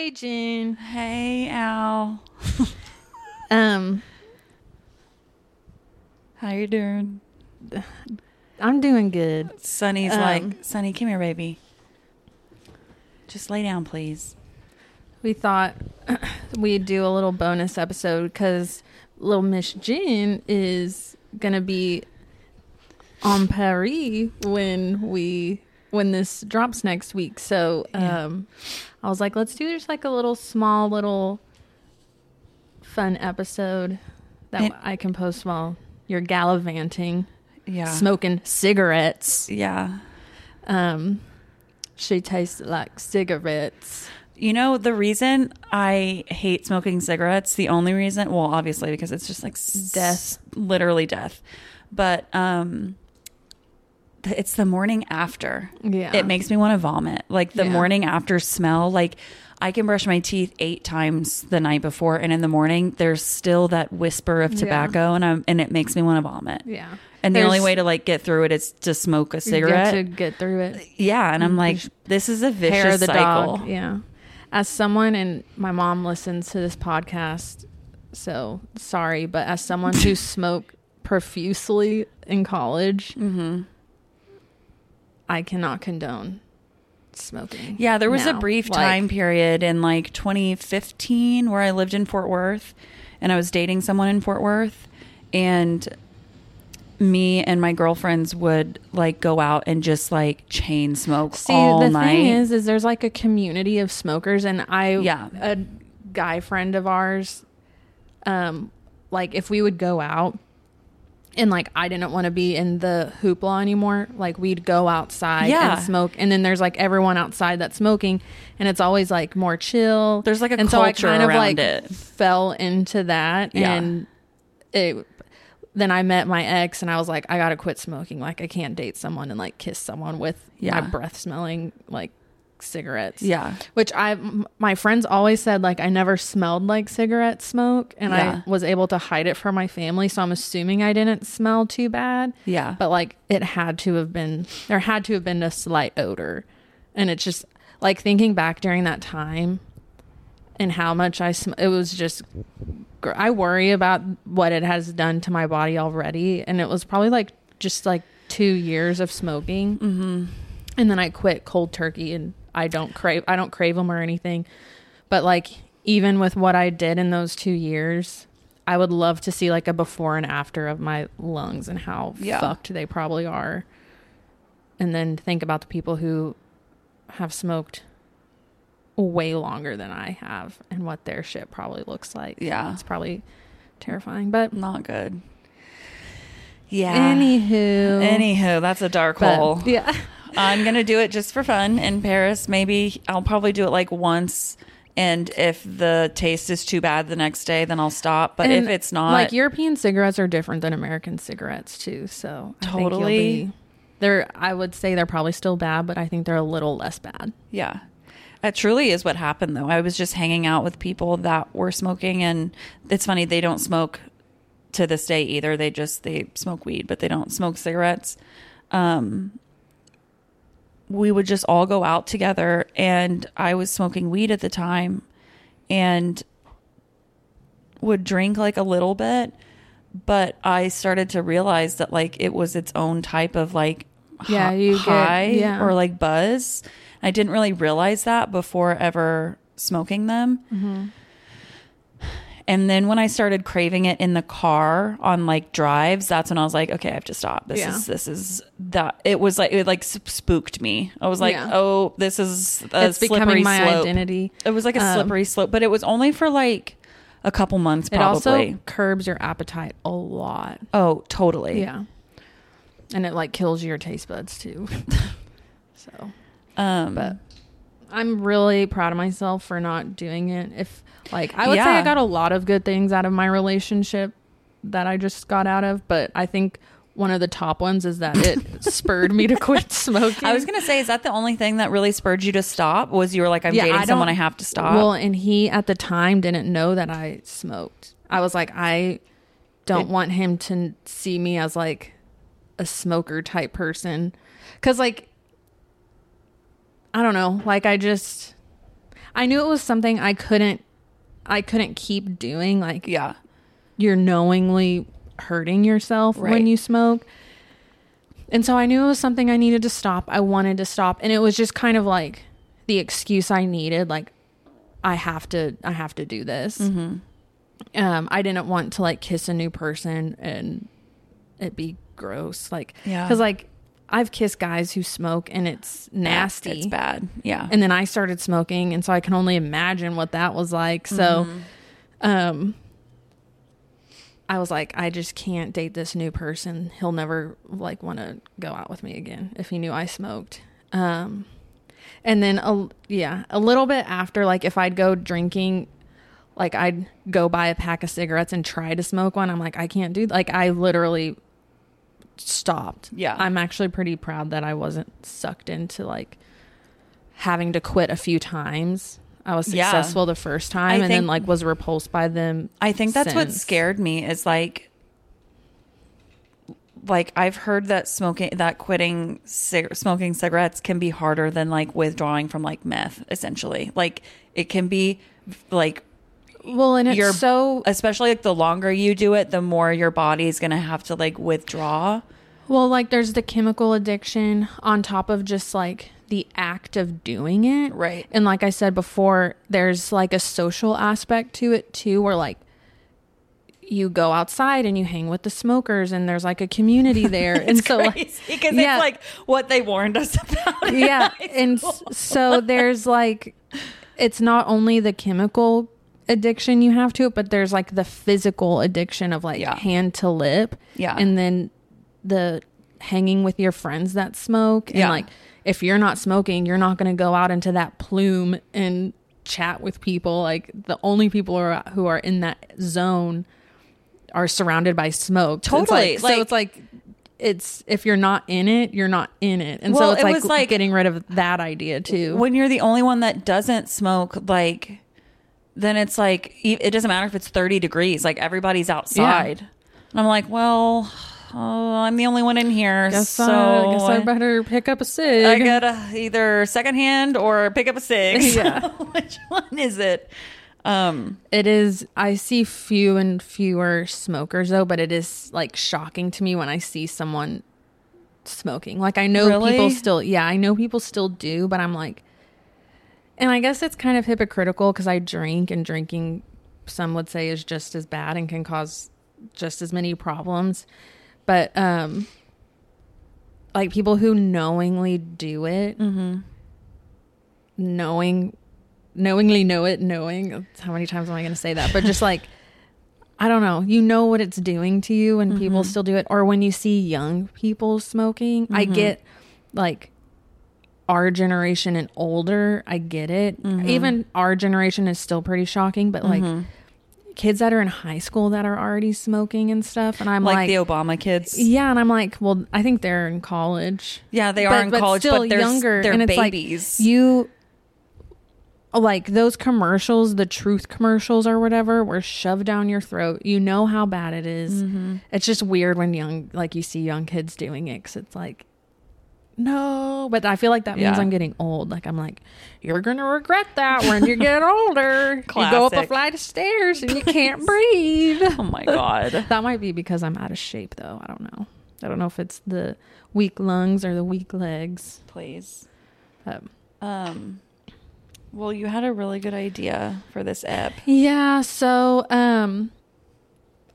Hey, June. Hey, Al. Um, How you doing? I'm doing good. Sunny's Um, like, Sunny, come here, baby. Just lay down, please. We thought we'd do a little bonus episode because little Miss June is gonna be on Paris when we when this drops next week. So Yeah. um, I was like, let's do just like a little small little fun episode that And- I can post while you're gallivanting, Yeah. smoking cigarettes. Yeah. Um, she tastes like cigarettes. You know, the reason I hate smoking cigarettes, the only reason, well, obviously because it's just like s- Death. literally death. But um it's the morning after. Yeah. It makes me want to vomit. Like the Yeah. morning after smell, like I can brush my teeth 8 times the night before and in the morning there's still that whisper of Yeah. tobacco and I'm and it makes me want to vomit. Yeah. And the only way to like get through it is to smoke a You cigarette. get to get through it. yeah, and I'm like this is a vicious Hair of the cycle. dog. Yeah. As someone and my mom listens to this podcast, so sorry, but as someone who smoked profusely in college, Mhm. I cannot condone smoking. Yeah, there was a now. brief Like, time period in like 2015 where I lived in Fort Worth and I was dating someone in Fort Worth and me and my girlfriends would like go out and just like chain smoke See, all the night. thing is, is there's like a community of smokers, and I, Yeah. a guy friend of ours, um, like if we would go out, and like I didn't want to be in the hoopla anymore, like we'd go outside Yeah. and smoke, and then there's like everyone outside that's smoking, and it's always like more chill. There's, like, a and culture so I kind of around like it. fell into that, Yeah. and it. Then I met my ex, and I was like, I gotta quit smoking. Like, I can't date someone and like kiss someone with Yeah. my breath smelling like cigarettes. yeah. Which I my friends always said like I never smelled like cigarette smoke, and Yeah. I was able to hide it from my family. So I'm assuming I didn't smell too bad. Yeah. But like it had to have been, there had to have been a slight odor, and it's just like thinking back during that time, and how much I, sm- it was just. gr- I worry about what it has done to my body already, and it was probably like just like two years of smoking mm-hmm. and then I quit cold turkey and I don't crave I don't crave them or anything. But like even with what I did in those 2 years, I would love to see like a before and after of my lungs and how Yeah. fucked they probably are. And then think about the people who have smoked way longer than I have and what their shit probably looks like. Yeah. It's probably terrifying. But Not good. Yeah. anywho, Anywho, that's a dark but, hole. yeah. I'm gonna do it just for fun in Paris. Maybe I'll probably do it like once, and if the taste is too bad the next day, then I'll stop. But And, if it's not, like European cigarettes are different than American cigarettes too. So I Totally. be- they're I would say they're probably still bad, but I think they're a little less bad. yeah, that truly is what happened. Though I was just hanging out with people that were smoking, and it's funny they don't smoke to this day either. They just they smoke weed, but they don't smoke cigarettes. Um, we would just all go out together, and I was smoking weed at the time, and would drink like a little bit but i started to realize that like it was its own type of like Yeah, you get- high yeah. or like buzz i didn't really realize that before ever smoking them Mm-hmm. And then when i started craving it in the car on like drives that's when i was like okay i have to stop this Yeah. is this is that it was like it like spooked me i was like Yeah. oh this is a it's becoming my slope. identity. It was like a Um, slippery slope, but it was only for like a couple months, It probably. also curbs your appetite a lot. oh, totally. Yeah. And it like kills your taste buds too. so, Um, but I'm really proud of myself for not doing it. If like I would say I got a lot of good things out of my relationship that I just got out of, but I think one of the top ones is that it spurred me to quit smoking. I was gonna say, is that the only thing that really spurred you to stop? Was you were like, I'm Yeah, dating I someone, I have to stop. Well, and he at the time didn't know that I smoked. I was like, I don't It- want him to see me as like a smoker type person. Cause like, I don't know, like I just, I knew it was something I couldn't I couldn't keep doing like Yeah. you're knowingly hurting yourself Right. when you smoke. And so I knew it was something I needed to stop. I wanted to stop and it was just kind of like the excuse I needed like I have to I have to do this. Mm-hmm. Um I didn't want to like kiss a new person and it be gross like Yeah. cuz like I've kissed guys who smoke and it's nasty. It's bad. Yeah. And then I started smoking and so I can only imagine what that was like. So Mm-hmm. um I was like I just can't date this new person. He'll never like want to go out with me again if he knew I smoked. Um and then a, yeah, a little bit after like if I'd go drinking like I'd go buy a pack of cigarettes and try to smoke one. I'm like I can't do like I literally stopped. Yeah. I'm actually pretty proud that I wasn't sucked into like having to quit a few times. I was Yeah. successful the first time I and then like was repulsed by them. I think that's what scared me is like like I've heard that smoking that quitting cig- smoking cigarettes can be harder than like withdrawing from like meth essentially. Like it can be like Well, and it's You're- so especially like the longer you do it, the more your body is going to have to like withdraw. well, like there's the chemical addiction on top of just like the act of doing it. Right. And like I said before, there's like a social aspect to it too, where like you go outside and you hang with the smokers and there's like a community there. and so like crazy because yeah. it's like what they warned us about. yeah and so there's like it's not only the chemical addiction you have to it but there's like the physical addiction of like Yeah. hand to lip. Yeah. and then the hanging with your friends that smoke. And Yeah. like if you're not smoking you're not going to go out into that plume and chat with people. Like the only people who are, who are in that zone are surrounded by smoke. So it's Totally, like, like- so it's like it's if you're not in it you're not in it. And Well, so it's it like, was like- getting rid of that idea too. when you're the only one that doesn't smoke, like, then it's like it doesn't matter if it's 30 degrees. Like everybody's outside, and I'm like, well, oh, I'm the only one in here, guess, so I, guess I better pick up a cig I gotta either secondhand or pick up a six. Yeah. which one is it? Um, it is i see few and fewer smokers though but it is like shocking to me when i see someone smoking like i know Really? people still yeah i know people still do but i'm like and i guess it's kind of hypocritical because i drink and drinking some would say is just as bad and can cause just as many problems. But um like people who knowingly do it mm-hmm. knowing knowingly know it knowing how many times am i going to say that? But just like i don't know. You know what it's doing to you when people mm-hmm. still do it. Or when you see young people smoking. I mm-hmm. get like our generation and older i get it even our generation is still pretty shocking but like kids that are in high school that are already smoking and stuff and i'm like, like, the Obama kids. yeah and i'm like well i think they're in college Yeah, they are in college, but they're younger. They're and it's babies. Like you like those commercials, the truth commercials or whatever, were shoved down your throat. You know how bad it is. Mm-hmm. It's just weird when young, like you see young kids doing it, because it's like, no. But I feel like that means Yeah. I'm getting old. Like I'm like, you're gonna regret that when you get older. You go up a flight of stairs and you can't breathe. oh my god. That might be because I'm out of shape, though. I don't know. I don't know if it's the weak lungs or the weak legs. Please. Um, Um, well, you had a really good idea for this app. yeah. So, um,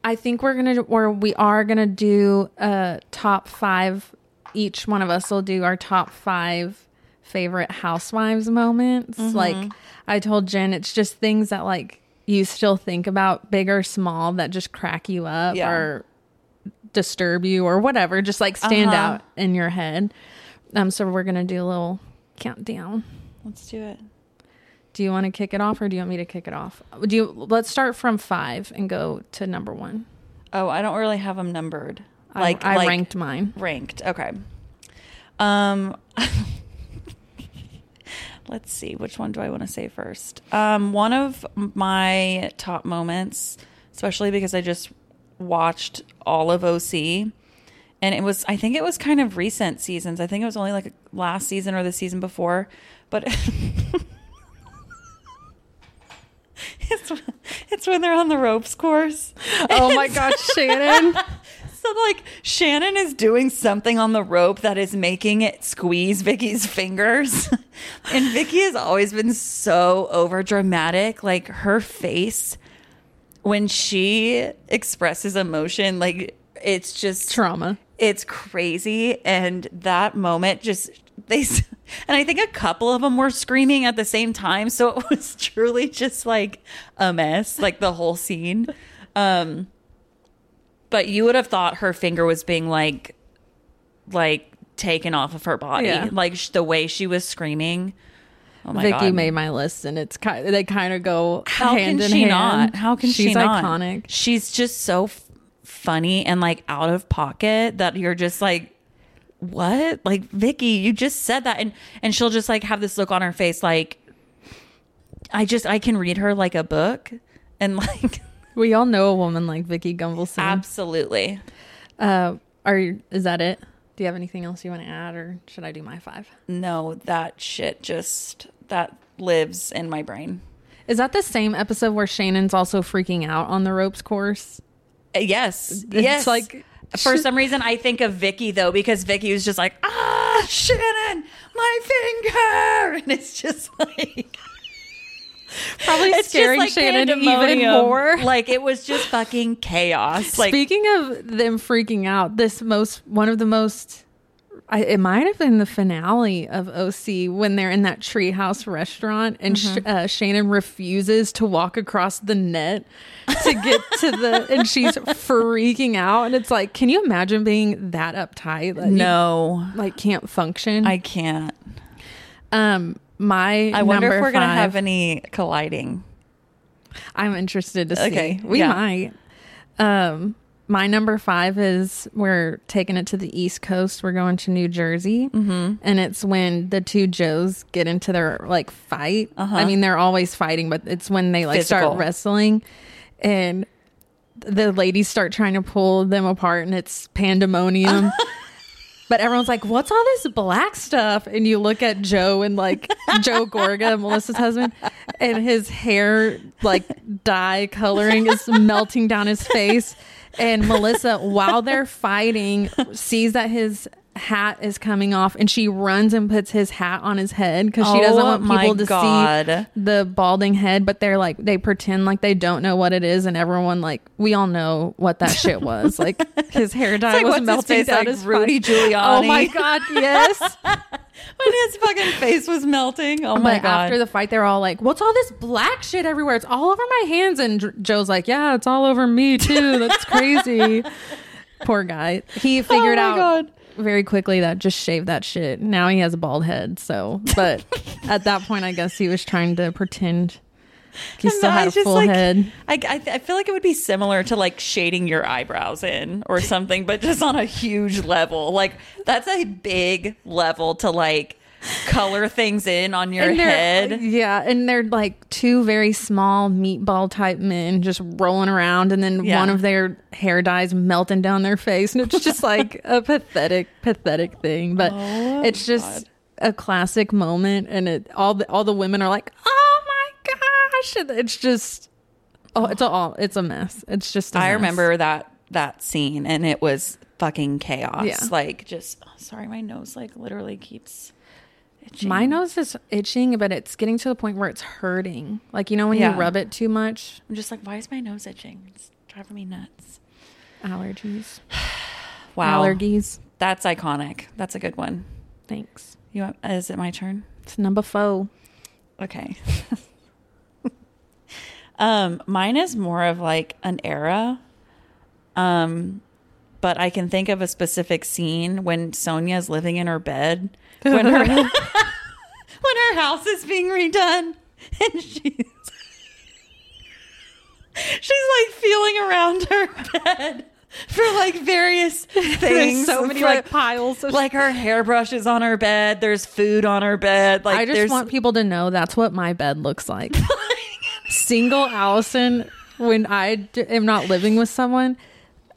I think we're gonna, or we are gonna do a top five. Each one of us will do our top five favorite housewives moments. Like I told Jen, it's just things that like you still think about, big or small, that just crack you up Yeah. or disturb you or whatever, just like stand Uh-huh. out in your head. Um, so we're gonna do a little countdown. Let's do it. Do you want to kick it off or do you want me to kick it off? Do you let's start from five and go to number one. Oh, I don't really have them numbered. I- Like I, like ranked mine. ranked. Okay. Um Let's see, which one do I want to say first? Um one of my top moments, especially because I just watched all of OC and it was I think it was kind of recent seasons. I think it was only like last season or the season before, but It's, it's when they're on the ropes course. Oh my gosh, Shannon. So like Shannon is doing something on the rope that is making it squeeze Vicky's fingers. and Vicky has always been so over dramatic. Like her face when she expresses emotion, like it's just Trauma. it's crazy and that moment just they and i think a couple of them were screaming at the same time so it was truly just like a mess like the whole scene um but you would have thought her finger was being like like taken off of her body Yeah. like sh- the way she was screaming oh my Vicky god made my list, and it's kind. They kind of go how hand can in she hand. not how can She's she not iconic. she's just so f- funny and like out of pocket that you're just like what like vicky you just said that and and she'll just like have this look on her face like i just i can read her like a book and like We all know a woman like Vicky Gunvalson. absolutely Uh, are you, is that it? Do you have anything else you want to add, or should I do my five? no that shit just that lives in my brain Is that the same episode where Shannon's also freaking out on the ropes course? Uh, yes It's yes like- for some reason i think of vicky though because vicky was just like ah shannon my finger and it's just like Probably It's scaring like Shannon even more. Like it was just fucking chaos. Like Speaking of them freaking out, this most one of the most. I, it might have been the finale of OC when they're in that treehouse restaurant and Sh- uh, Shannon refuses to walk across the net to get to the and she's freaking out and it's like, can you imagine being that uptight? You, no, like can't function. I can't. um, my I wonder if we're gonna have any colliding. I'm interested to see. Okay, We yeah. might. Um, my number five is we're taking it to the East Coast. We're going to New Jersey, mm-hmm. and it's when the two Joes get into their like fight. Uh-huh. I mean, they're always fighting, but it's when they like Physical. start wrestling, and the ladies start trying to pull them apart, and it's pandemonium. But everyone's like, "What's all this black stuff?" And you look at Joe and like Joe Gorga, Melissa's husband, and his hair like dye coloring is melting down his face. And Melissa, while they're fighting, sees that his hat is coming off, and she runs and puts his hat on his head because she doesn't Oh want my people to God. see the balding head. But they're like, they pretend like they don't know what it is, and everyone like, we all know what that shit was. Like his hair dye was what's his melting face, down like his Rudy face. Giuliani? Oh my god, yes. When his fucking face was melting. Oh my but god. after the fight, they're all like, "What's all this black shit everywhere? It's all over my hands." And Dr- Joe's like, "Yeah, it's all over me too. That's crazy." Poor guy. He figured oh my out God. Very quickly that just shaved that shit. Now he has a bald head. So, but at that point, I guess he was trying to pretend he still had a full like, head. I, I, I feel like it would be similar to like shading your eyebrows in or something, but just on a huge level. Like that's a big level to like color things in on your And head. Yeah, and they're like two very small meatball type men just rolling around, and then Yeah. one of their hair dyes melting down their face, and it's just like a pathetic, pathetic thing. But Oh, it's just a classic moment, and it all the all the women are like, "Oh my gosh!" And it's just, oh, it's all it's a mess. It's just. I I remember that that scene and it was fucking chaos. Yeah. Like just oh, sorry, my nose like literally keeps itching. My nose is itching, but it's getting to the point where it's hurting. Like you know when Yeah. you rub it too much, I'm just like, why is my nose itching? It's driving me nuts. allergies, Wow. allergies. That's iconic. That's a good one. Thanks. You want, is it my turn? It's number four. Okay. um, mine is more of like an era. Um, but I can think of a specific scene when Sonja is living in her bed when her when her house is being redone and she's she's like feeling around her bed for like various things. There's so many For, like piles of like her hairbrush is on her bed. There's food on her bed. Like I just there's want people to know that's what my bed looks like. Single Allison, when I d- am not living with someone,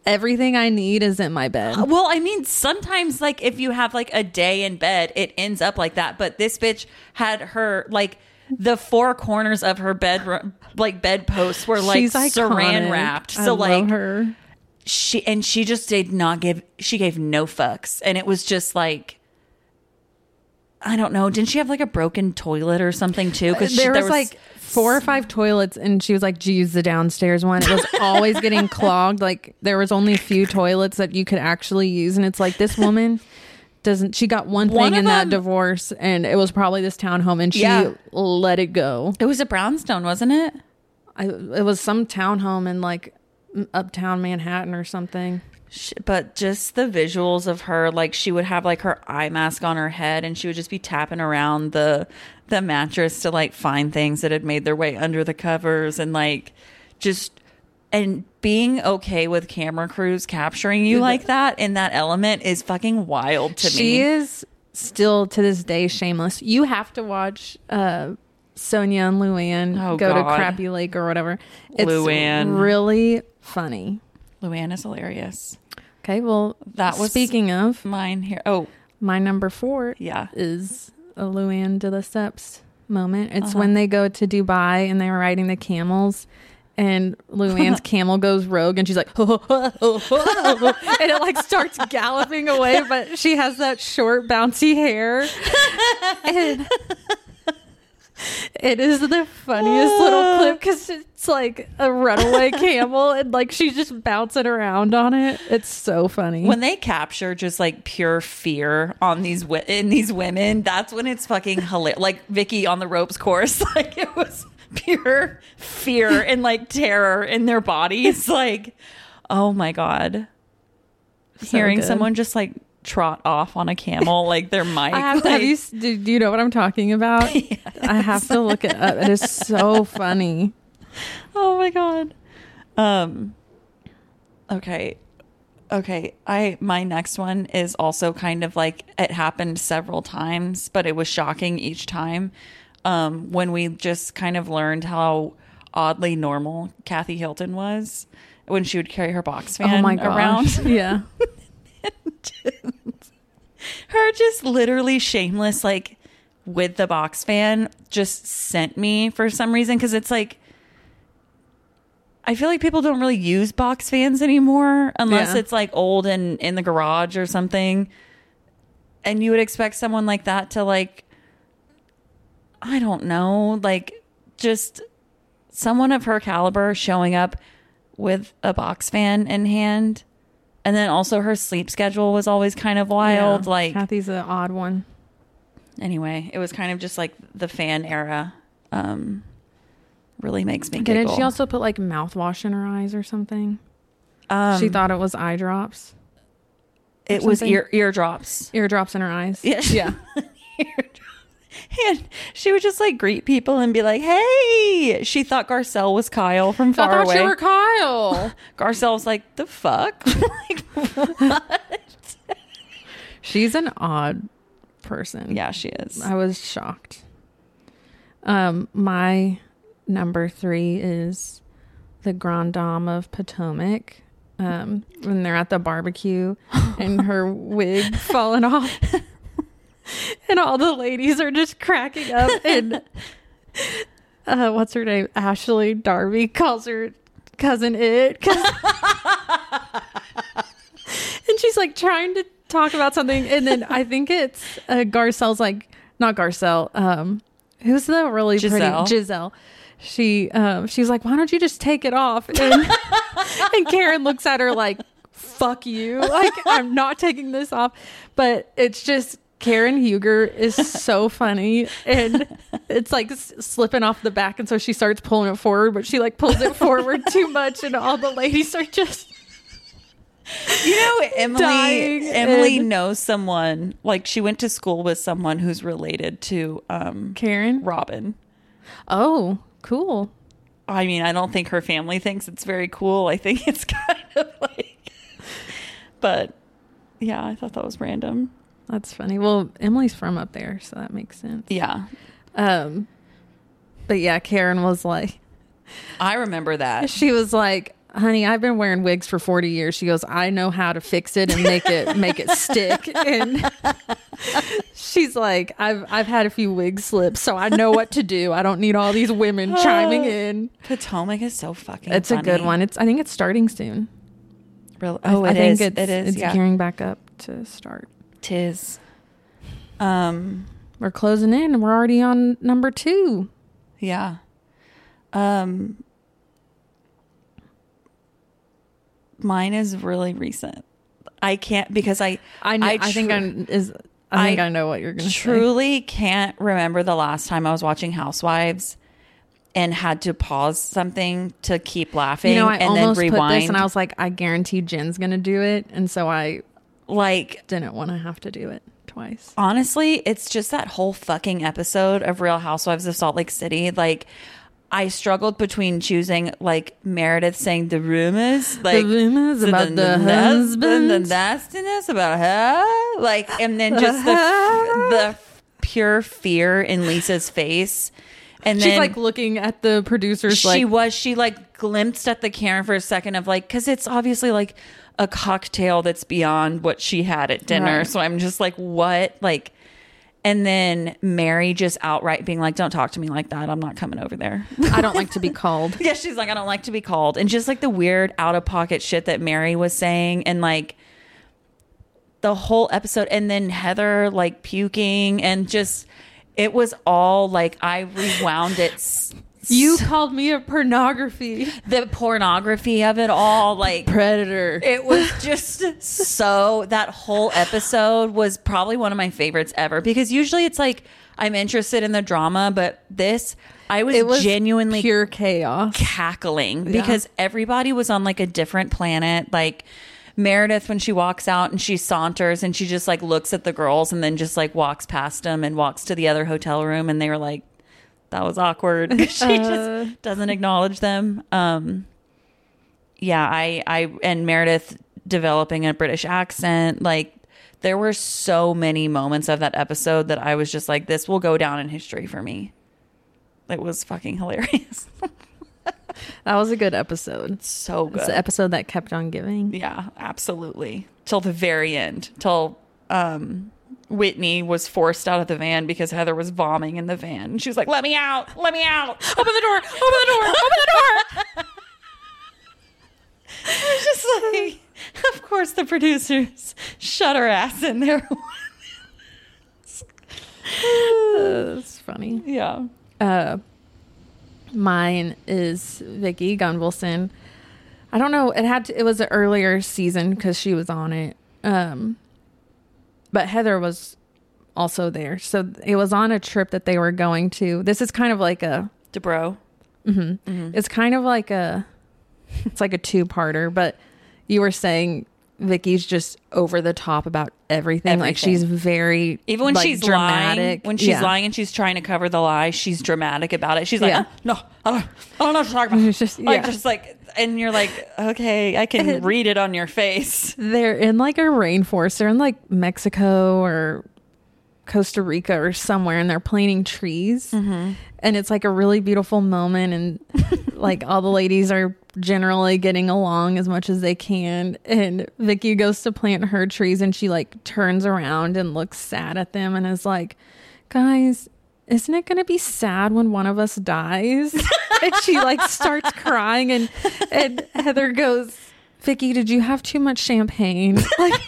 everything I need is in my bed. Uh, well, I mean, sometimes like if you have like a day in bed, it ends up like that. But this bitch had her like the four corners of her bed like bedposts were like She's saran iconic. wrapped. So like her. she and she just did not give she gave no fucks and it was just like I don't know. Didn't she have like a broken toilet or something too? Uh, because there was, like four or five toilets, and she was like, "Use the downstairs one." It was always getting clogged. Like there was only a few toilets that you could actually use, and it's like this woman doesn't. She got one One thing of in that divorce, and it was probably this townhome, and she Yeah. let it go. it was a brownstone, wasn't it? I, it was some townhome in like uptown Manhattan or something. Sh- But just the visuals of her, like she would have like her eye mask on her head, and she would just be tapping around the the mattress to like find things that had made their way under the covers, and like just and being okay with camera crews capturing you like that in that element is fucking wild to she me. She is still to this day shameless. You have to watch uh, Sonja and Luann Oh, go God. to Crappie Lake or whatever. It's Luann. really funny. Luann is hilarious. Okay, well, That was- speaking of Mine here. Oh, my number four yeah. is a Luann de Lesseps moment. It's Uh-huh. when they go to Dubai and they're riding the camels. And Luann's camel goes rogue, and she's like, and it like starts galloping away. But she has that short, bouncy hair, and it is the funniest little ah. clip because it's like a runaway camel, and like she's just bouncing around on it. It's so funny. when they capture just like pure fear on these wi- in these women, that's when it's fucking hilarious. Like Vicky on the ropes course, like it was pure fear and like terror in their bodies. Like, oh my god, So hearing good. someone just like trot off on a camel like their mic. I have, like, have you? Do, do you know what I'm talking about? I have to look it up. It is so funny. Oh my god. Um okay. Okay. I my next one is also kind of like it happened several times, but it was shocking each time. Um when we just kind of learned how oddly normal Kathy Hilton was when she would carry her box fan oh around. Yeah, her just literally shameless like with the box fan just sent me for some reason because it's like I feel like people don't really use box fans anymore unless Yeah. it's like old and in the garage or something. And you would expect someone like that to like I don't know, like just someone of her caliber showing up with a box fan in hand. And then also her sleep schedule was always kind of wild. Yeah. Like Kathy's an odd one. anyway, it was kind of just like the fan era. Um, really makes me Didn't giggle. she also put like mouthwash in her eyes or something? um, she thought it was eye drops, it was something? ear eardrops. eardrops in her eyes. Yeah. yeah. And she would just like greet people and be like, "Hey!" She thought Garcelle was Kyle from I far thought away. you were Kyle. Garcelle was like, "The fuck!" like, what? She's an odd person. Yeah, she is. I was shocked. Um, my number three is the Grand Dame of Potomac. Um, when they're at the barbecue and her wig falling off, and all the ladies are just cracking up. And uh, what's her name? Ashley Darby calls her cousin it. and she's like trying to talk about something, and then I think it's uh, Garcelle's like not Garcelle. Um, who's the really Gizelle. pretty Gizelle? She um, she's like, why don't you just take it off? And and Karen looks at her like, fuck you, like I'm not taking this off. But it's just Karen Huger is so funny, and it's like s- slipping off the back, and so she starts pulling it forward, but she like pulls it forward too much, and all the ladies are just You know, Emily. Emily and- knows someone. Like she went to school with someone who's related to um, Karen. Robin. Oh, cool. I mean, I don't think her family thinks it's very cool. I think it's kind of like, but yeah, I thought that was random. That's funny. Well, Emily's from up there, so that makes sense. Yeah, Um, but yeah, Karen was like, I remember that. she was like, honey, I've been wearing wigs for 40 years. She goes, I know how to fix it and make it make it stick. And she's like, I've I've had a few wig slips, so I know what to do. I don't need all these women chiming in. Potomac is so fucking. It's a good one. It's I think it's starting soon. Real, Oh, I, I think is. it's it is. it's yeah. gearing back up to start. Tis. Um. We're closing in we're already on number two. Yeah. Um. Mine is really recent. I can't because I I know, I, think I'm is I think I I, know what you're gonna say. truly can't remember the last time I was watching Housewives and had to pause something to keep laughing You know, I and then almost put this and I was like, I guarantee Jen's gonna do it, and so I like didn't want to have to do it twice. honestly, it's just that whole fucking episode of Real Housewives of Salt Lake City. Like, I struggled between choosing like Meredith saying the rumors, like the rumors about the husband, the husband. nastiness about her, like, and then just the the pure fear in Lisa's face, and She's then like looking at the producers she like was she like glimpsed at the camera for a second of like because it's obviously like a cocktail that's beyond what she had at dinner. Right. so i'm just like what? Like and then mary just outright being like don't talk to me like that. I'm not coming over there. I don't like to be called. yeah she's like i don't like to be called. And just like the weird out of pocket shit that mary was saying and like the whole episode and then heather like puking and just it was all like i rewound it You called me a pornography the pornography of it all like predator. it was just so that whole episode was probably one of my favorites ever because usually it's like i'm interested in the drama but this i was, was genuinely pure chaos. cackling because everybody was on like a different planet like Meredith when she walks out and she saunters and she just like looks at the girls and then just like walks past them and walks to the other hotel room and they were like that was awkward. She Uh. just doesn't acknowledge them. Um yeah i i and meredith developing a british accent. Like there were so many moments of that episode that i was just like this will go down in history for me. It was fucking hilarious. That was a good episode. so It's good. the episode that kept on giving. yeah absolutely. Till the very end. Till um Whitney was forced out of the van because Heather was vomiting in the van. And she was like, "Let me out! Let me out! Open the door! Open the door! Open the door!" I was just like, of course, the producers shut her ass in there. That's funny. yeah, Uh, mine is Vicky Gunvalson. I don't know. It had to, it was an earlier season because she was on it. Um, but Heather was also there. So it was on a trip that they were going to. This is kind of like a. Debro. Mm-hmm. Mm-hmm. It's kind of like a. It's like a two-parter, but you were saying Vicky's just over the top about everything. Like she's very Even when like, she's lying, when she's Yeah. lying and she's trying to cover the lie, she's dramatic about it. She's like, Yeah. "Uh, "No, I don't, I don't know what to talk about." It's just- like, yeah. just like, and you're like, "Okay, I can read it on your face." they're in like a rainforest. They're in like Mexico or Costa Rica or somewhere, and they're planting trees. Mm-hmm. And it's like a really beautiful moment, and like all the ladies are generally getting along as much as they can. And Vicky goes to plant her trees, and she like turns around and looks sad at them, and is like, "Guys." Isn't it going to be sad when one of us dies? and she like starts crying, and and Heather goes, Vicky, did you have too much champagne? Like,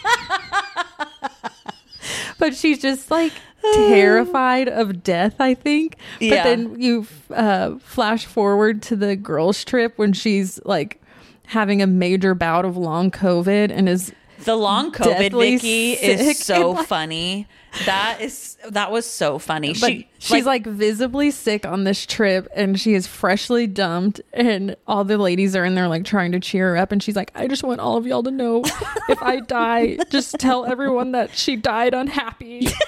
but she's just like terrified of death, I think. But Yeah. then you uh, flash forward to the girls' trip when she's like having a major bout of long COVID and is The long COVID Deathly Vicky is so like- funny. That is that was so funny. but she she's like, visibly sick on this trip and she is freshly dumped and all the ladies are in there like trying to cheer her up and she's like i just want all of y'all to know if i die just tell everyone that she died unhappy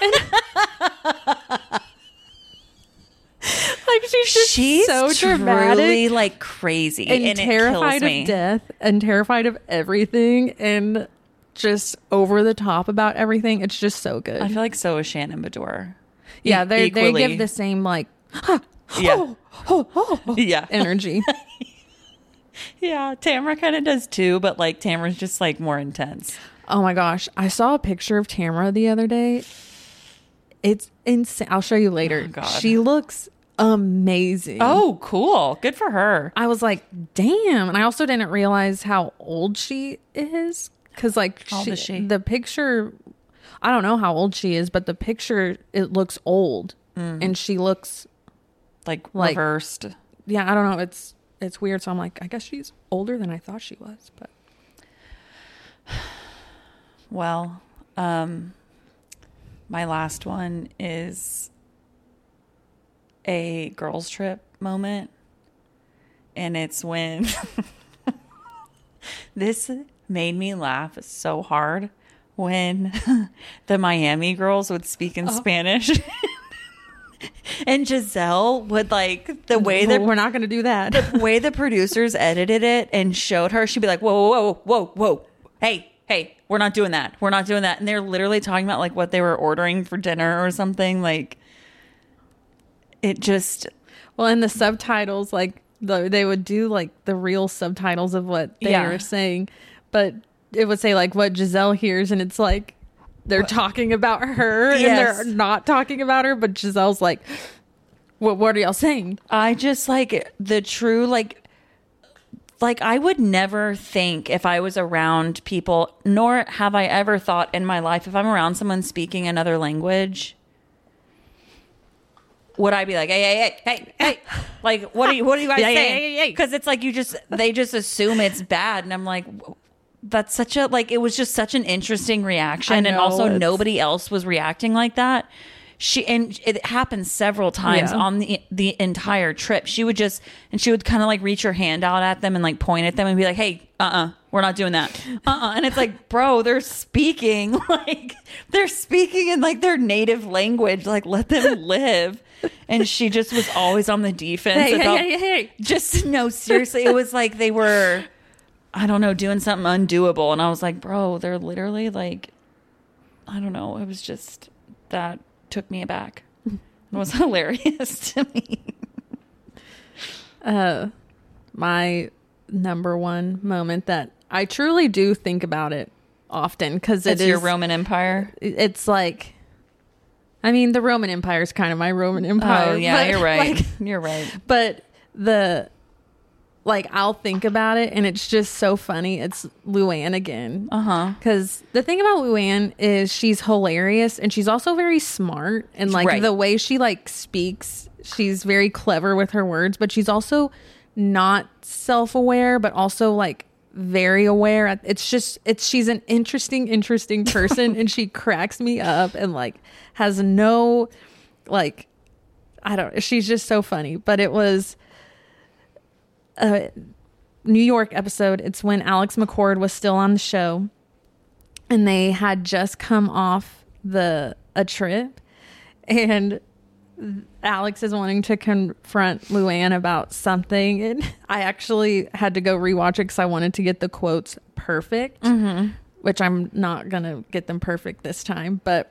like she's just she's so truly dramatic like crazy and, and, terrified of death and terrified of everything and just over the top about everything it's just so good I feel like so is Shannon Beador. yeah they they give the same like Yeah, oh, oh, yeah. energy Yeah, Tamara kind of does too, but like Tamara's just like more intense. Oh my gosh. I saw a picture of Tamara the other day. It's insane. I'll show you later. Oh, God. She looks amazing. Oh, cool. Good for her. I was like, damn. And I also didn't realize how old she is. Cause like is she? the picture, I don't know how old she is, but the picture, it looks old. And she looks, Like, Like- reversed. yeah, I don't know. It's, it's weird. So I'm like, I guess she's older than I thought she was. But Well, um, my last one is a girls' trip moment. And it's when this made me laugh so hard when the Miami girls would speak in oh. Spanish. and Gizelle would like the way that Well, we're not going to do that. the way the producers edited it and showed her, she'd be like, whoa, whoa, whoa, whoa, whoa. Hey, hey, we're not doing that. We're not doing that. And they're literally talking about like what they were ordering for dinner or something. Like, it just, Well, in the subtitles, like the, they would do like the real subtitles of what they Yeah. were saying, but it would say like what Gizelle hears, and it's like they're talking about her Yes. and they're not talking about her, but Gizelle's like, "What? What are y'all saying?" I just like the true, like, like I would never think if I was around people, nor have I ever thought in my life if I'm around someone speaking another language, would I be like, hey, hey, hey, hey, hey, like, what are you, what are you guys Yeah, saying? yeah, yeah, yeah. Because it's like you just, they just assume it's bad, and I'm like. That's such a like it was just such an interesting reaction I and also it's- nobody else was reacting like that. She and it happened several times Yeah. on the the entire trip. She would just and she would kind of like reach her hand out at them and like point at them and be like, "Hey, uh, uh-uh, uh, we are not doing that." Uh, uh and it's like, bro, they're speaking like they're speaking in like their native language. Like, let them live. And she just was always on the defense Hey, hey, about hey, hey. just no seriously. It was like they were, I don't know, doing something undoable, and I was like, bro, they're literally like, I don't know. It was just that took me aback. It was hilarious to me. Uh, my number one moment that I truly do think about it often because it It's is your Roman Empire. It's like, I mean, the Roman Empire is kind of my Roman Empire. Oh yeah, but, you're right. like, you're right. but the like I'll think about it and it's just so funny. It's Luann again. Uh huh. Because the thing about Luann is she's hilarious and she's also very smart and like Right. the way she like speaks, she's very clever with her words, but she's also not self-aware, but also like very aware. It's just it's she's an interesting, interesting person and she cracks me up and like has no like I don't she's just so funny. But it was a New York episode. It's when Alex McCord was still on the show and they had just come off the a trip and Alex is wanting to confront Luann about something and I actually had to go rewatch it because I wanted to get the quotes perfect mm-hmm. which I'm not gonna get them perfect this time but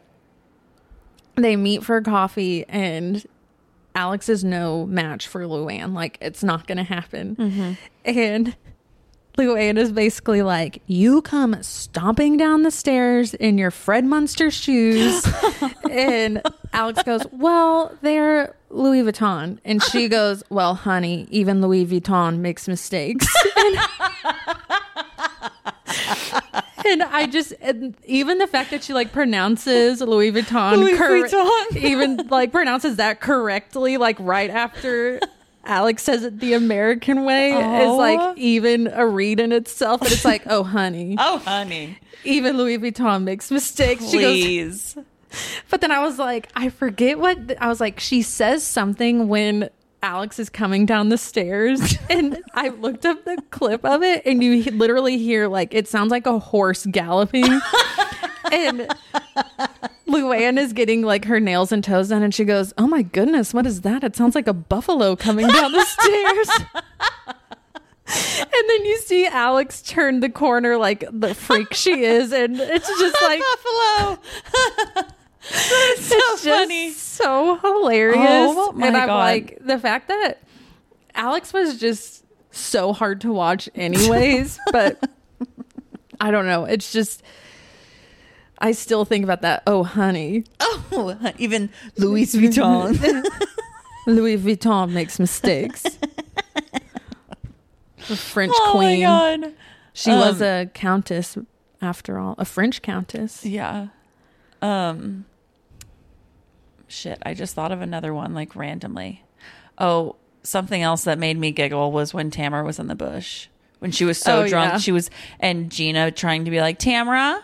they meet for coffee and Alex is no match for Luann like it's not gonna happen mm-hmm. and Luann is basically like, you come stomping down the stairs in your Fred Munster shoes. and Alex goes, well, they're Louis Vuitton. And she goes, well, honey, even Louis Vuitton makes mistakes. and, and I just, and even the fact that she like pronounces Louis Vuitton, Louis cor- Vuitton. even like pronounces that correctly, like right after Alex says it the American way is Oh. like even a read in itself. And it's like, oh, honey, Oh, honey, even Louis Vuitton makes mistakes. She goes, but then I was like, I forget what I was like. She says something when Alex is coming down the stairs, and I looked up the clip of it, and you literally hear like it sounds like a horse galloping, and Luann is getting like her nails and toes done, and she goes, "Oh my goodness, what is that? It sounds like a buffalo coming down the stairs." And then you see Alex turn the corner like the freak she is, and it's just like Buffalo. It's so just funny. so hilarious. Oh, my and I'm God. like the fact that Alex was just so hard to watch anyways, but I don't know. It's just I still think about that. Oh, honey. Oh, even Louis Vuitton. Louis Vuitton makes mistakes. the French oh queen. my god. She was Um, a countess after all, a French countess. Yeah. Um shit, I just thought of another one like randomly. Oh, something else that made me giggle was when Tamra was in the bush. When she was so Oh, drunk, yeah. she was and Gina trying to be like, Tamra,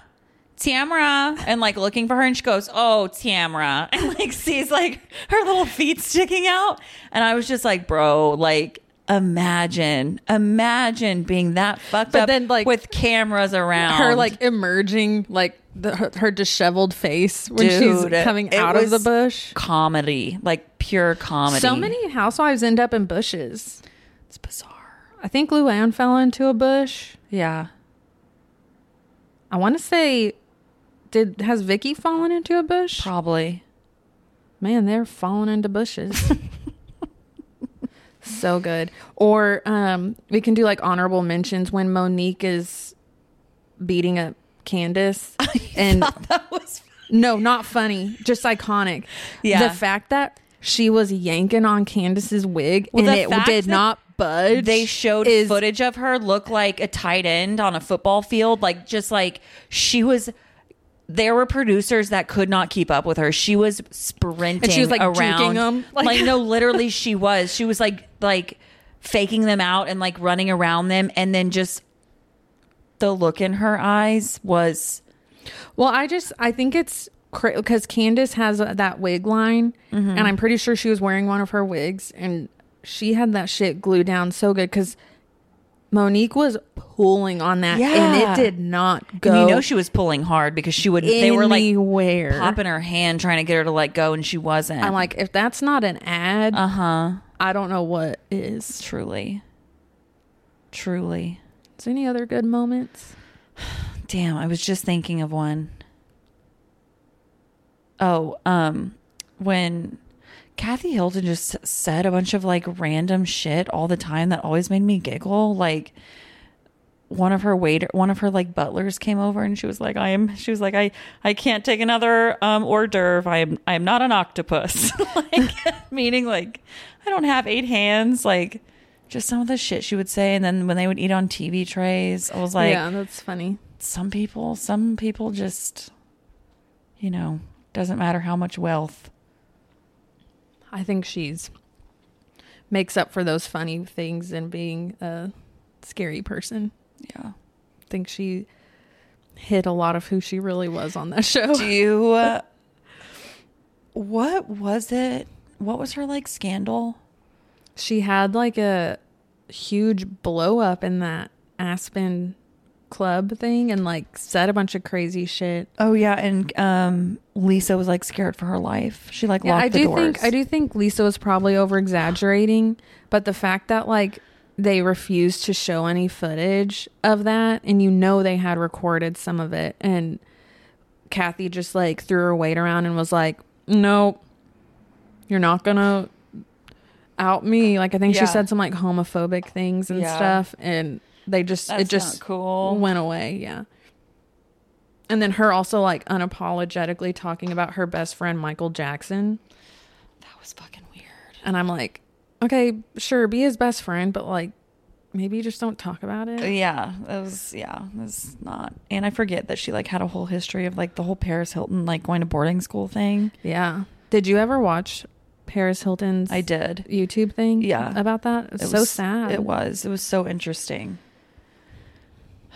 Tamra, and like looking for her, and she goes, "Oh, Tamra," and like sees like her little feet sticking out, and I was just like, "Bro, like." Imagine, imagine being that fucked But up then, like, with cameras around. Her like emerging, like the, her, her disheveled face when Dude, she's coming out of the bush. comedy, like pure comedy. So many housewives end up in bushes. It's bizarre. I think Luann fell into a bush. Yeah. I want to say, did has Vicky fallen into a bush? Probably. Man, they're falling into bushes. so good. Or um, we can do like honorable mentions when Monique is beating up Candace, and That was no, not funny, just iconic. Yeah. the fact that she was yanking on Candace's wig Well, and it did not budge. they showed is- footage of her look like a tight end on a football field, like just like she was. There were producers that could not keep up with her. She was sprinting And she was, like, juking them. Like, like- no, literally, she was. She was like like faking them out and like running around them, and then just the look in her eyes was Well, I just I think it's because Candace has that wig line, Mm-hmm. and I'm pretty sure she was wearing one of her wigs, and she had that shit glued down so good because Monique was pulling on that, and it did not go. And you know she was pulling hard because she would. They were like anywhere. popping her hand trying to get her to let go, and she wasn't. I'm like, if that's not an ad, uh huh. I don't know what is. Truly, truly. There any other good moments? Damn, I was just thinking of one. Oh, um, when Kathy Hilton just said a bunch of like random shit all the time that always made me giggle. Like one of her waiter, one of her like butlers came over and she was like, "I am," she was like, "I, I can't take another um hors d'oeuvre. I am, I am not an octopus." like meaning like I don't have eight hands. Like just some of the shit she would say, and then when they would eat on TV trays, I was like, yeah, that's funny. some people some people just you know doesn't matter how much wealth I think she's makes up for those funny things and being a scary person. yeah I think she hid a lot of who she really was on that show. do you uh, what was it what was her like scandal She had like a huge blow up in that Aspen club thing and like said a bunch of crazy shit. oh yeah and um lisa was like scared for her life she like Yeah, locked I the do doors think I do think Lisa was probably over exaggerating, but the fact that like they refused to show any footage of that and you know they had recorded some of it and Kathy just like threw her weight around and was like, "Nope. You're not going to out me." Like I think Yeah. she said some like homophobic things and Yeah. stuff and they just That's it just cool went away, yeah. And then her also like unapologetically talking about her best friend Michael Jackson. that was fucking weird And I'm like, okay, sure, be his best friend, but like maybe you just don't talk about it. yeah it was yeah it was not and i forget that she like had a whole history of like the whole paris hilton like going to boarding school thing Yeah. Did you ever watch Paris Hilton's i did YouTube thing? Yeah. About that? It's It so was- sad. It was. It was so interesting.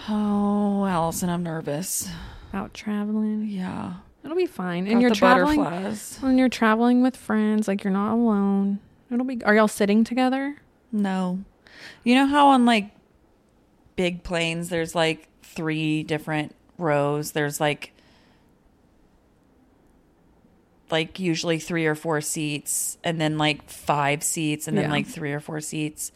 Oh, Allison, I'm nervous. About traveling. Yeah. It'll be fine. Got And you're traveling butterflies. when you're traveling with friends, like you're not alone. It'll be are y'all sitting together? No. You know how on like big planes there's like three different rows. There's like like usually three or four seats and then like five seats and then Yeah. like three or four seats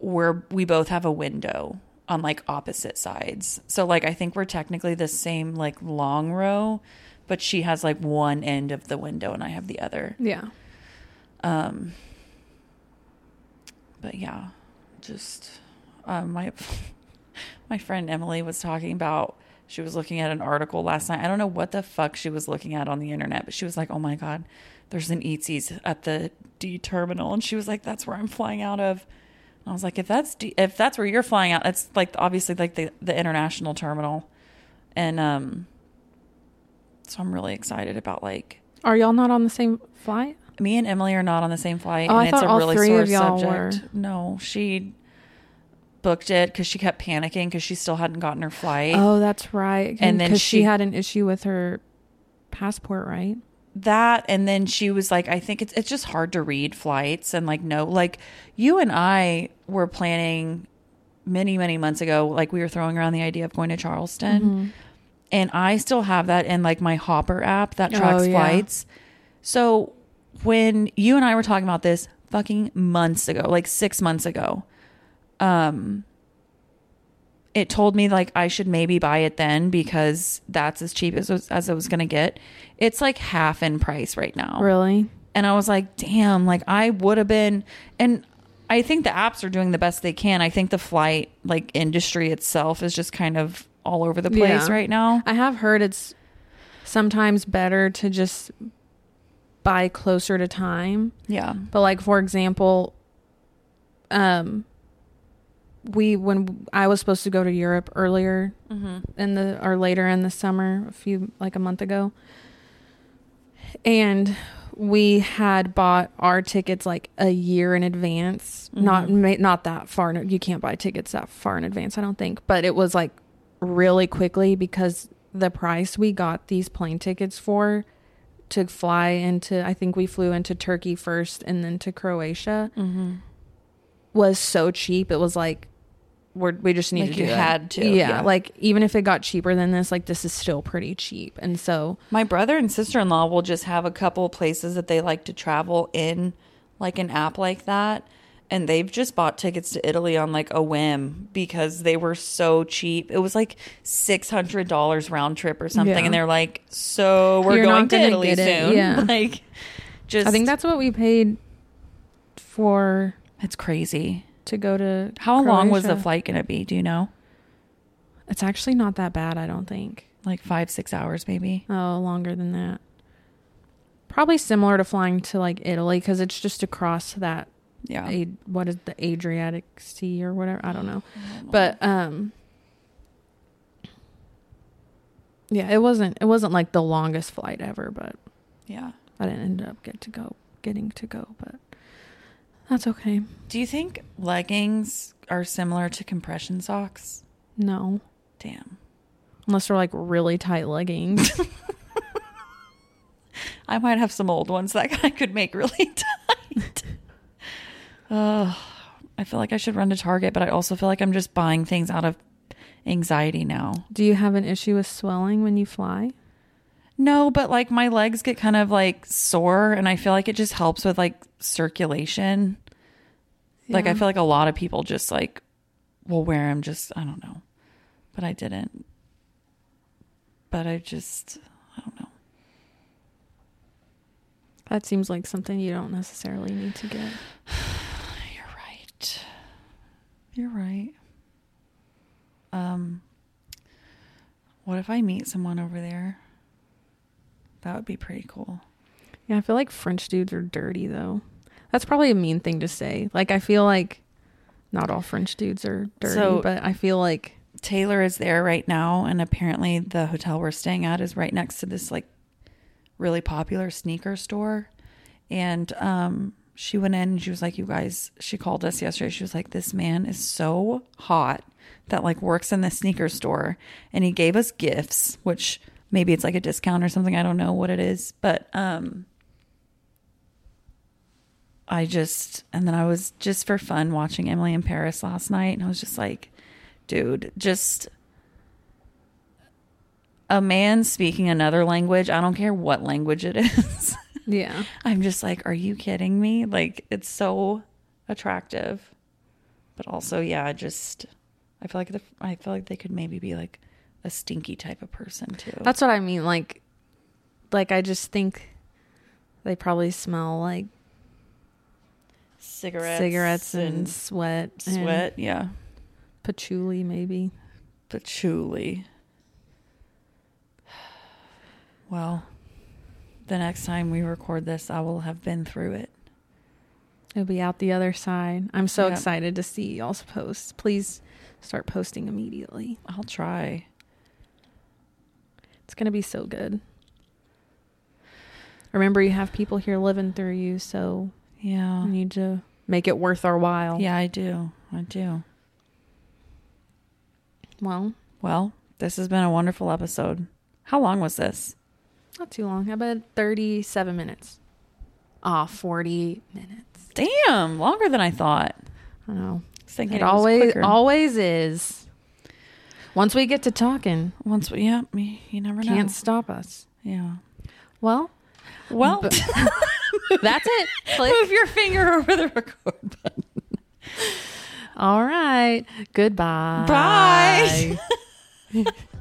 where we both have a window on like opposite sides. So like I think we're technically the same like long row, but she has like one end of the window and I have the other. Yeah. Um but yeah, just um, my my friend Emily was talking about she was looking at an article last night. I don't know what the fuck she was looking at on the internet, but she was like, "Oh my god, there's an Eatsies at the D terminal," and she was like, "That's where I'm flying out of." And I was like, "If that's D- if that's where you're flying out, it's like obviously like the the international terminal," and um, so I'm really excited about like Are y'all not on the same flight? me and Emily are not on the same flight, Oh, I and it's thought a all really three sore of y'all subject. were. No, she booked it because she kept panicking because she still hadn't gotten her flight. Oh, that's right. And then she, she- had an issue with her passport, right? That and then she was like, I think it's it's just hard to read flights and like no, like you and I were planning many many months ago. Like we were throwing around the idea of going to Charleston, Mm-hmm. and I still have that in like my Hopper app that tracks Oh, yeah. flights. So when you and I were talking about this fucking months ago, like six months ago, um, it told me like I should maybe buy it then because that's as cheap as as it was gonna get. It's like half in price right now. Really? And I was like, damn, like I would have been and I think the apps are doing the best they can. I think the flight like industry itself is just kind of all over the place Yeah. right now. I have heard it's sometimes better to just buy closer to time. Yeah. But like for example, um we when I was supposed to go to Europe earlier Mm-hmm. in the or later in the summer, a few like a month ago. And we had bought our tickets like a year in advance. Not Mhm. ma- not that far. You can't buy tickets that far in advance, I don't think. But it was like really quickly because the price we got these plane tickets for to fly into I think we flew into Turkey first and then to Croatia Mm-hmm. was so cheap. It was like we're, we just need Like to you do it. had to, Yeah, yeah. like even if it got cheaper than this, like this is still pretty cheap. And so My brother and sister in law will just have a couple places that they like to travel in, like an app like that. And they've just bought tickets to Italy on like a whim because they were so cheap. It was like six hundred dollars round trip or something, Yeah. and they're like, "So we're You're going to Italy it, soon." yeah. Like, just I think that's what we paid for it's crazy. To go to. How long was the flight going to be? Do you know? It's actually not that bad, I don't think. Like five, six hours, maybe. Oh, longer than that. Probably similar to flying to like Italy because it's just across that. Yeah, A, what is the Adriatic Sea or whatever? I don't know. But um yeah, it wasn't it wasn't like the longest flight ever, but yeah. I didn't end up get to go getting to go, but that's okay. Do you think leggings are similar to compression socks? No. Damn. Unless they're like really tight leggings. I might have some old ones that I could make really tight. Oh, I feel like I should run to Target, but I also feel like I'm just buying things out of anxiety now. Do you have an issue with swelling when you fly? No, but like my legs get kind of like sore, and I feel like it just helps with like circulation. Like I feel like a lot of people just like will wear them. Just I don't know, but I didn't. But I just I don't know. That seems like something you don't necessarily need to get. You're right. You're right. Um, what if I meet someone over there? That would be pretty cool. Yeah, I feel like French dudes are dirty though. That's probably a mean thing to say. Like I feel like not all French dudes are dirty, So- but I feel like Taylor is there right now, and apparently the hotel we're staying at is right next to this like really popular sneaker store. And um, she went in and she was like, "You guys," she called us yesterday. She was like, "This man is so hot that like works in the sneaker store, and he gave us gifts, which maybe it's like a discount or something. I don't know what it is, but um." I just, and then I was just for fun watching Emily in Paris last night, and I was just like, dude, just a man speaking another language. I don't care what language it is. yeah. I'm just like, are you kidding me? Like, it's so attractive, but also, yeah, just I feel like the, I feel like they could maybe be like a stinky type of person too. That's what I mean. Like, like I just think they probably smell like cigarettes, cigarettes and, sweat, and sweat. yeah, patchouli maybe. patchouli. Well, the next time we record this, I will have been through it. It'll be out the other side. I'm so Yep. excited to see y'all's posts. Please start posting immediately. I'll try. It's gonna be so good. Remember, you have people here living through you, so Yeah. you need to make it worth our while. Yeah, I do. I do. Well, Well, this has been a wonderful episode. How long was this? not too long. How about 37 minutes? Ah, 40 minutes. Damn, longer than I thought. I know. I was thinking It was always quicker. always is. Once we get to talking, once we, yeah, me, you never know. can't stop us. yeah. Well, Well, that's it. Click. move your finger over the record button. All right. Goodbye. Bye.